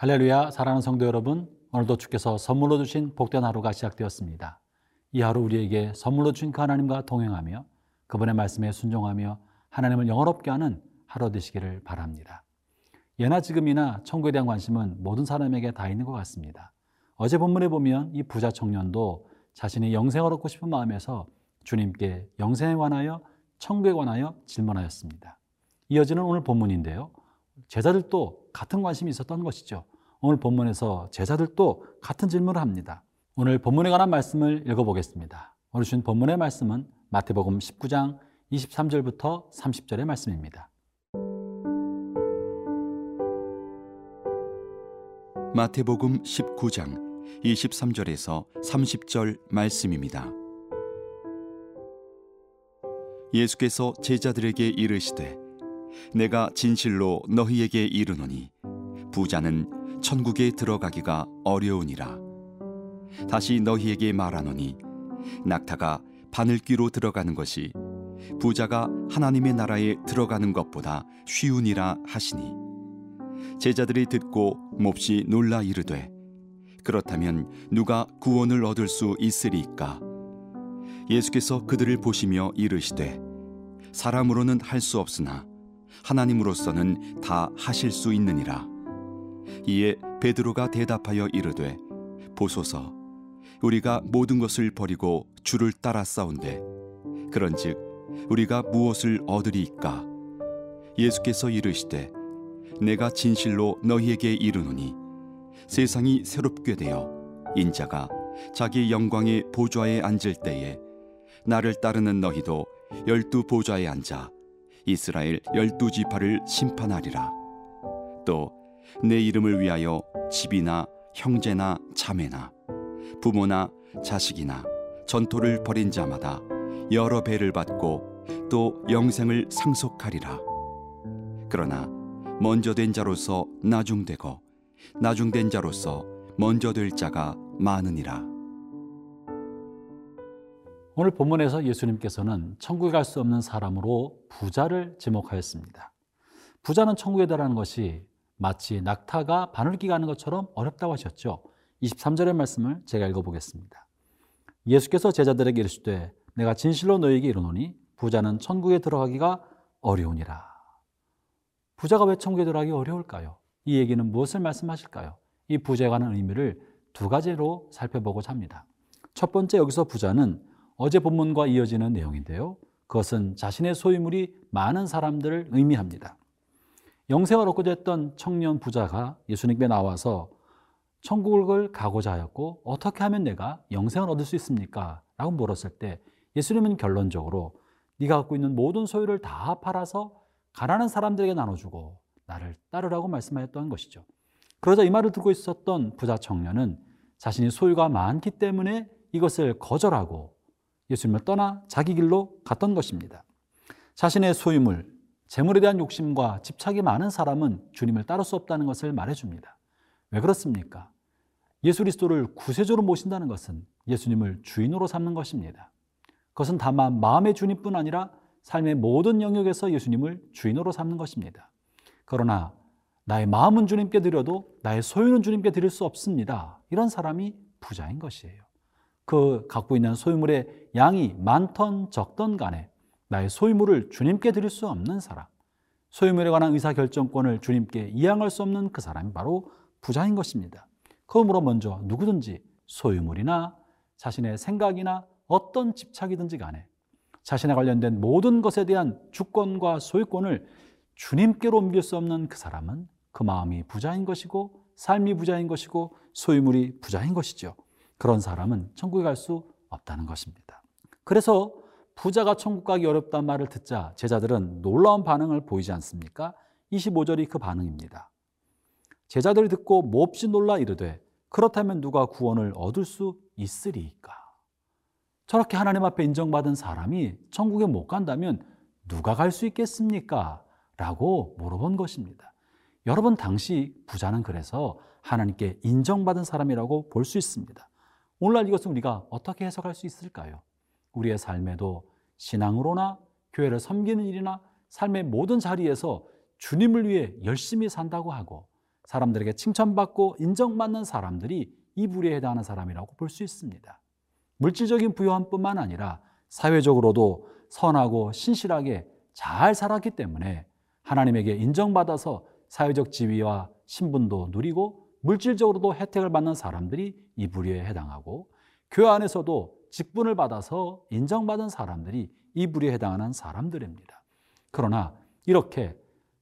할렐루야 사랑하는 성도 여러분 오늘도 주께서 선물로 주신 복된 하루가 시작되었습니다. 이 하루 우리에게 선물로 주신 그 하나님과 동행하며 그분의 말씀에 순종하며 하나님을 영어롭게 하는 하루 되시기를 바랍니다. 예나 지금이나 천국에 대한 관심은 모든 사람에게 다 있는 것 같습니다. 어제 본문에 보면 이 부자 청년도 자신이 영생을 얻고 싶은 마음에서 주님께 영생에 관하여 천국에 관하여 질문하였습니다. 이어지는 오늘 본문인데요. 제자들도 같은 관심이 있었던 것이죠. 오늘 본문에서 제자들도 같은 질문을 합니다. 오늘 본문에 관한 말씀을 읽어보겠습니다. 오늘 주신 본문의 말씀은 마태복음 19장 23절부터 30절의 말씀입니다. 마태복음 19장 23절에서 30절 말씀입니다. 예수께서 제자들에게 이르시되 내가 진실로 너희에게 이르노니 부자는 천국에 들어가기가 어려우니라. 다시 너희에게 말하노니 낙타가 바늘귀로 들어가는 것이 부자가 하나님의 나라에 들어가는 것보다 쉬우니라 하시니 제자들이 듣고 몹시 놀라 이르되 그렇다면 누가 구원을 얻을 수 있으리까 예수께서 그들을 보시며 이르시되 사람으로는 할 수 없으나 하나님으로서는 다 하실 수 있느니라. 이에 베드로가 대답하여 이르되 보소서. 우리가 모든 것을 버리고 주를 따라 싸운데 그런즉 우리가 무엇을 얻으리이까? 예수께서 이르시되 내가 진실로 너희에게 이르노니 세상이 새롭게 되어 인자가 자기 영광의 보좌에 앉을 때에 나를 따르는 너희도 열두 보좌에 앉아 이스라엘 열두 지파를 심판하리라. 또 내 이름을 위하여 집이나 형제나 자매나 부모나 자식이나 전토를 벌인 자마다 여러 배를 받고 또 영생을 상속하리라. 그러나 먼저 된 자로서 나중되고 나중된 자로서 먼저 될 자가 많으니라. 오늘 본문에서 예수님께서는 천국에 갈 수 없는 사람으로 부자를 지목하였습니다. 부자는 천국에 들어가는 것이 마치 낙타가 바늘기 가는 것처럼 어렵다고 하셨죠. 23절의 말씀을 제가 읽어보겠습니다. 예수께서 제자들에게 이르시되 내가 진실로 너에게 이르노니 부자는 천국에 들어가기가 어려우니라. 부자가 왜 천국에 들어가기 어려울까요? 이 얘기는 무엇을 말씀하실까요? 이 부자에 관한 의미를 두 가지로 살펴보고자 합니다. 첫 번째 여기서 부자는 어제 본문과 이어지는 내용인데요. 그것은 자신의 소유물이 많은 사람들을 의미합니다. 영생을 얻고자 했던 청년 부자가 예수님께 나와서 천국을 가고자 하였고 어떻게 하면 내가 영생을 얻을 수 있습니까? 라고 물었을 때 예수님은 결론적으로 네가 갖고 있는 모든 소유를 다 팔아서 가난한 사람들에게 나눠주고 나를 따르라고 말씀하였던 것이죠. 그러자 이 말을 듣고 있었던 부자 청년은 자신이 소유가 많기 때문에 이것을 거절하고 예수님을 떠나 자기 길로 갔던 것입니다. 자신의 소유물, 재물에 대한 욕심과 집착이 많은 사람은 주님을 따를 수 없다는 것을 말해줍니다. 왜 그렇습니까? 예수 그리스도를 구세주로 모신다는 것은 예수님을 주인으로 삼는 것입니다. 그것은 다만 마음의 주님뿐 아니라 삶의 모든 영역에서 예수님을 주인으로 삼는 것입니다. 그러나 나의 마음은 주님께 드려도 나의 소유는 주님께 드릴 수 없습니다. 이런 사람이 부자인 것이에요. 그 갖고 있는 소유물의 양이 많던 적던 간에 나의 소유물을 주님께 드릴 수 없는 사람, 소유물에 관한 의사결정권을 주님께 이양할 수 없는 그 사람이 바로 부자인 것입니다. 그러므로 먼저 누구든지 소유물이나 자신의 생각이나 어떤 집착이든지 간에 자신에 관련된 모든 것에 대한 주권과 소유권을 주님께로 옮길 수 없는 그 사람은 그 마음이 부자인 것이고 삶이 부자인 것이고 소유물이 부자인 것이죠. 그런 사람은 천국에 갈 수 없다는 것입니다. 그래서 부자가 천국 가기 어렵다는 말을 듣자 제자들은 놀라운 반응을 보이지 않습니까? 25절이 그 반응입니다. 제자들이 듣고 몹시 놀라 이르되 그렇다면 누가 구원을 얻을 수 있으리까? 저렇게 하나님 앞에 인정받은 사람이 천국에 못 간다면 누가 갈 수 있겠습니까? 라고 물어본 것입니다. 여러분, 당시 부자는 그래서 하나님께 인정받은 사람이라고 볼 수 있습니다. 오늘날 이것을 우리가 어떻게 해석할 수 있을까요? 우리의 삶에도 신앙으로나 교회를 섬기는 일이나 삶의 모든 자리에서 주님을 위해 열심히 산다고 하고 사람들에게 칭찬받고 인정받는 사람들이 이 부류에 해당하는 사람이라고 볼 수 있습니다. 물질적인 부유함뿐만 아니라 사회적으로도 선하고 신실하게 잘 살았기 때문에 하나님에게 인정받아서 사회적 지위와 신분도 누리고 물질적으로도 혜택을 받는 사람들이 이 부류에 해당하고 교회 안에서도 직분을 받아서 인정받은 사람들이 이 부류에 해당하는 사람들입니다. 그러나 이렇게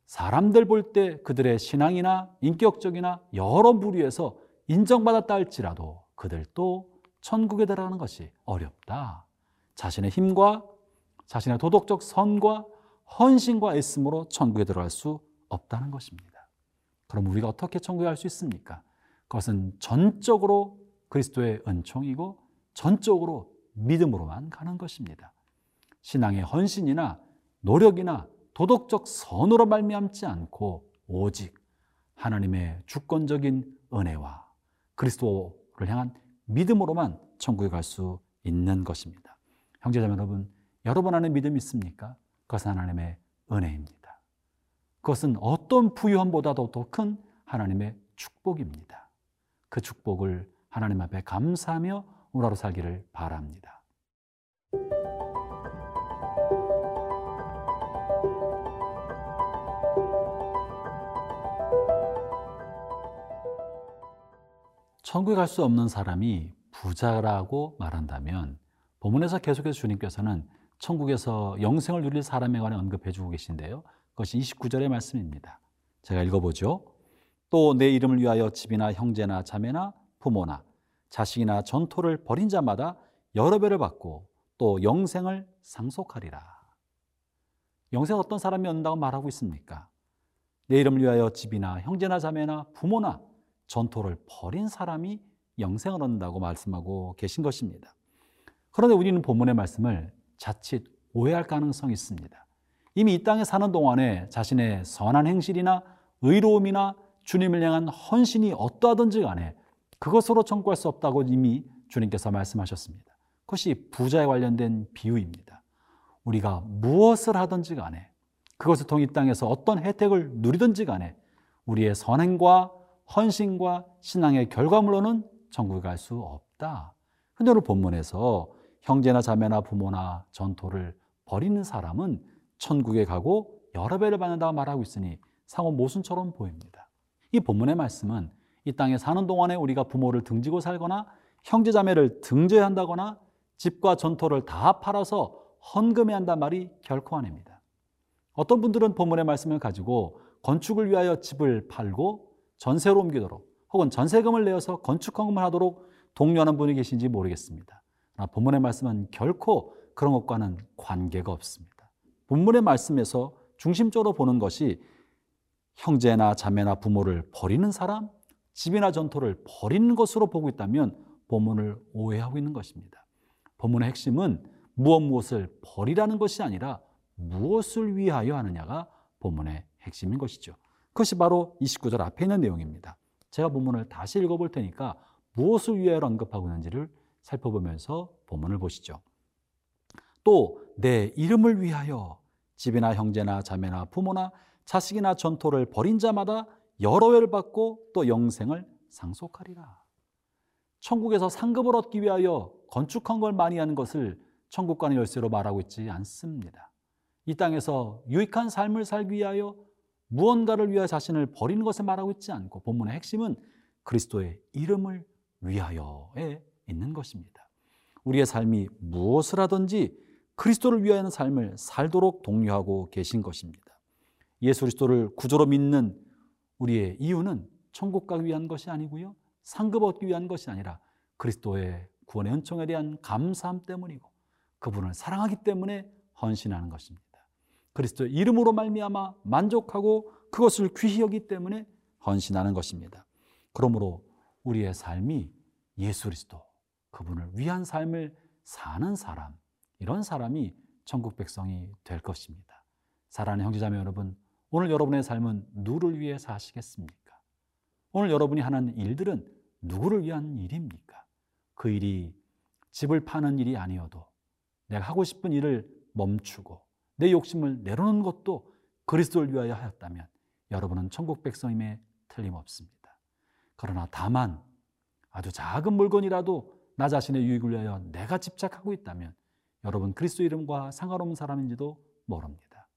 사람들 볼 때 그들의 신앙이나 인격적이나 여러 부류에서 인정받았다 할지라도 그들도 천국에 들어가는 것이 어렵다. 자신의 힘과 자신의 도덕적 선과 헌신과 애씀으로 천국에 들어갈 수 없다는 것입니다. 그럼 우리가 어떻게 천국에 갈 수 있습니까? 그것은 전적으로 그리스도의 은총이고 전적으로 믿음으로만 가는 것입니다. 신앙의 헌신이나 노력이나 도덕적 선으로 말미암지 않고 오직 하나님의 주권적인 은혜와 그리스도를 향한 믿음으로만 천국에 갈 수 있는 것입니다. 형제자매 여러분, 여러분 안에 믿음이 있습니까? 그것은 하나님의 은혜입니다. 그것은 어떤 부유함보다도 더 큰 하나님의 축복입니다. 그 축복을 하나님 앞에 감사하며 오늘 하루 살기를 바랍니다. 천국에 갈 수 없는 사람이 부자라고 말한다면 본문에서 계속해서 주님께서는 천국에서 영생을 누릴 사람에 관해 언급해 주고 계신데요. 그것이 29절의 말씀입니다. 제가 읽어보죠. 또 내 이름을 위하여 집이나 형제나 자매나 부모나 자식이나 전토를 벌인 자마다 여러 배를 받고 또 영생을 상속하리라. 영생 어떤 사람이 얻는다고 말하고 있습니까? 내 이름을 위하여 집이나 형제나 자매나 부모나 전토를 벌인 사람이 영생을 얻는다고 말씀하고 계신 것입니다. 그런데 우리는 본문의 말씀을 자칫 오해할 가능성이 있습니다. 이미 이 땅에 사는 동안에 자신의 선한 행실이나 의로움이나 주님을 향한 헌신이 어떠하든지 간에 그것으로 청구할 수 없다고 이미 주님께서 말씀하셨습니다. 그것이 부자에 관련된 비유입니다. 우리가 무엇을 하든지 간에 그것을 통해 이 땅에서 어떤 혜택을 누리든지 간에 우리의 선행과 헌신과 신앙의 결과물로는 천국에 갈 수 없다. 근데 오늘 본문에서 형제나 자매나 부모나 전토를 버리는 사람은 천국에 가고 여러 배를 받는다고 말하고 있으니 상호 모순처럼 보입니다. 이 본문의 말씀은 이 땅에 사는 동안에 우리가 부모를 등지고 살거나 형제 자매를 등져야 한다거나 집과 전토를 다 팔아서 헌금해야 한단 말이 결코 아닙니다. 어떤 분들은 본문의 말씀을 가지고 건축을 위하여 집을 팔고 전세로 옮기도록 혹은 전세금을 내어서 건축 헌금을 하도록 독려하는 분이 계신지 모르겠습니다. 본문의 말씀은 결코 그런 것과는 관계가 없습니다. 본문의 말씀에서 중심적으로 보는 것이 형제나 자매나 부모를 버리는 사람, 집이나 전토를 버리는 것으로 보고 있다면 본문을 오해하고 있는 것입니다. 본문의 핵심은 무엇 무엇을 버리라는 것이 아니라 무엇을 위하여 하느냐가 본문의 핵심인 것이죠. 그것이 바로 29절 앞에 있는 내용입니다. 제가 본문을 다시 읽어볼 테니까 무엇을 위하여 언급하고 있는지를 살펴보면서 본문을 보시죠. 또 내 이름을 위하여 집이나 형제나 자매나 부모나 자식이나 전토를 벌인 자마다 여러 회를 받고 또 영생을 상속하리라. 천국에서 상급을 얻기 위하여 건축한 걸 많이 하는 것을 천국관의 열쇠로 말하고 있지 않습니다. 이 땅에서 유익한 삶을 살기 위하여 무언가를 위하여 자신을 버리는 것을 말하고 있지 않고 본문의 핵심은 그리스도의 이름을 위하여에 있는 것입니다. 우리의 삶이 무엇을 하든지 그리스도를 위하여 삶을 살도록 독려하고 계신 것입니다. 예수 그리스도를 구조로 믿는 우리의 이유는 천국 가기 위한 것이 아니고요. 상급 얻기 위한 것이 아니라 그리스도의 구원의 은총에 대한 감사함 때문이고 그분을 사랑하기 때문에 헌신하는 것입니다. 그리스도의 이름으로 말미암아 만족하고 그것을 귀히 여기 때문에 헌신하는 것입니다. 그러므로 우리의 삶이 예수 그리스도 그분을 위한 삶을 사는 사람 이런 사람이 천국 백성이 될 것입니다. 사랑하는 형제자매 여러분, 오늘 여러분의 삶은 누구를 위해 사시겠습니까? 오늘 여러분이 하는 일들은 누구를 위한 일입니까? 그 일이 집을 파는 일이 아니어도 내가 하고 싶은 일을 멈추고 내 욕심을 내려놓는 것도 그리스도를 위하여 하였다면 여러분은 천국 백성임에 틀림없습니다. 그러나 다만 아주 작은 물건이라도 나 자신의 유익을 위하여 내가 집착하고 있다면 여러분 그리스도 이름과 상관없는 사람인지도 모릅니다.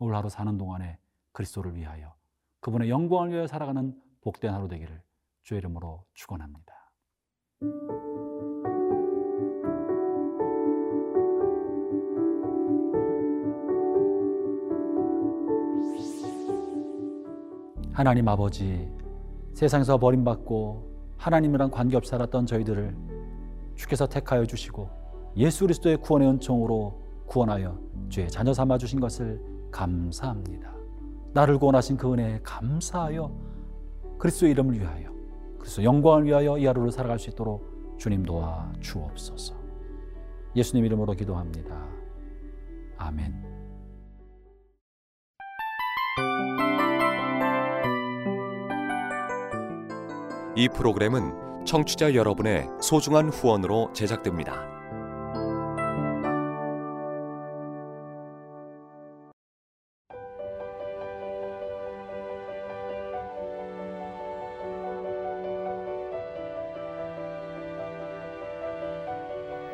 오늘 하루 사는 동안에 그리스도를 위하여 그분의 영광을 위하여 살아가는 복된 하루 되기를 주의 이름으로 축원합니다. 하나님 아버지 세상에서 버림받고 하나님이랑 관계없이 살았던 저희들을 주께서 택하여 주시고 예수 그리스도의 구원의 은총으로 구원하여 주의 자녀 삼아 주신 것을 감사합니다. 나를 구원하신 그 은혜에 감사하여 그리스도의 이름을 위하여 그리스도 영광을 위하여 이 하루를 살아갈 수 있도록 주님 도와 주옵소서. 예수님 이름으로 기도합니다. 아멘. 이 프로그램은 청취자 여러분의 소중한 후원으로 제작됩니다.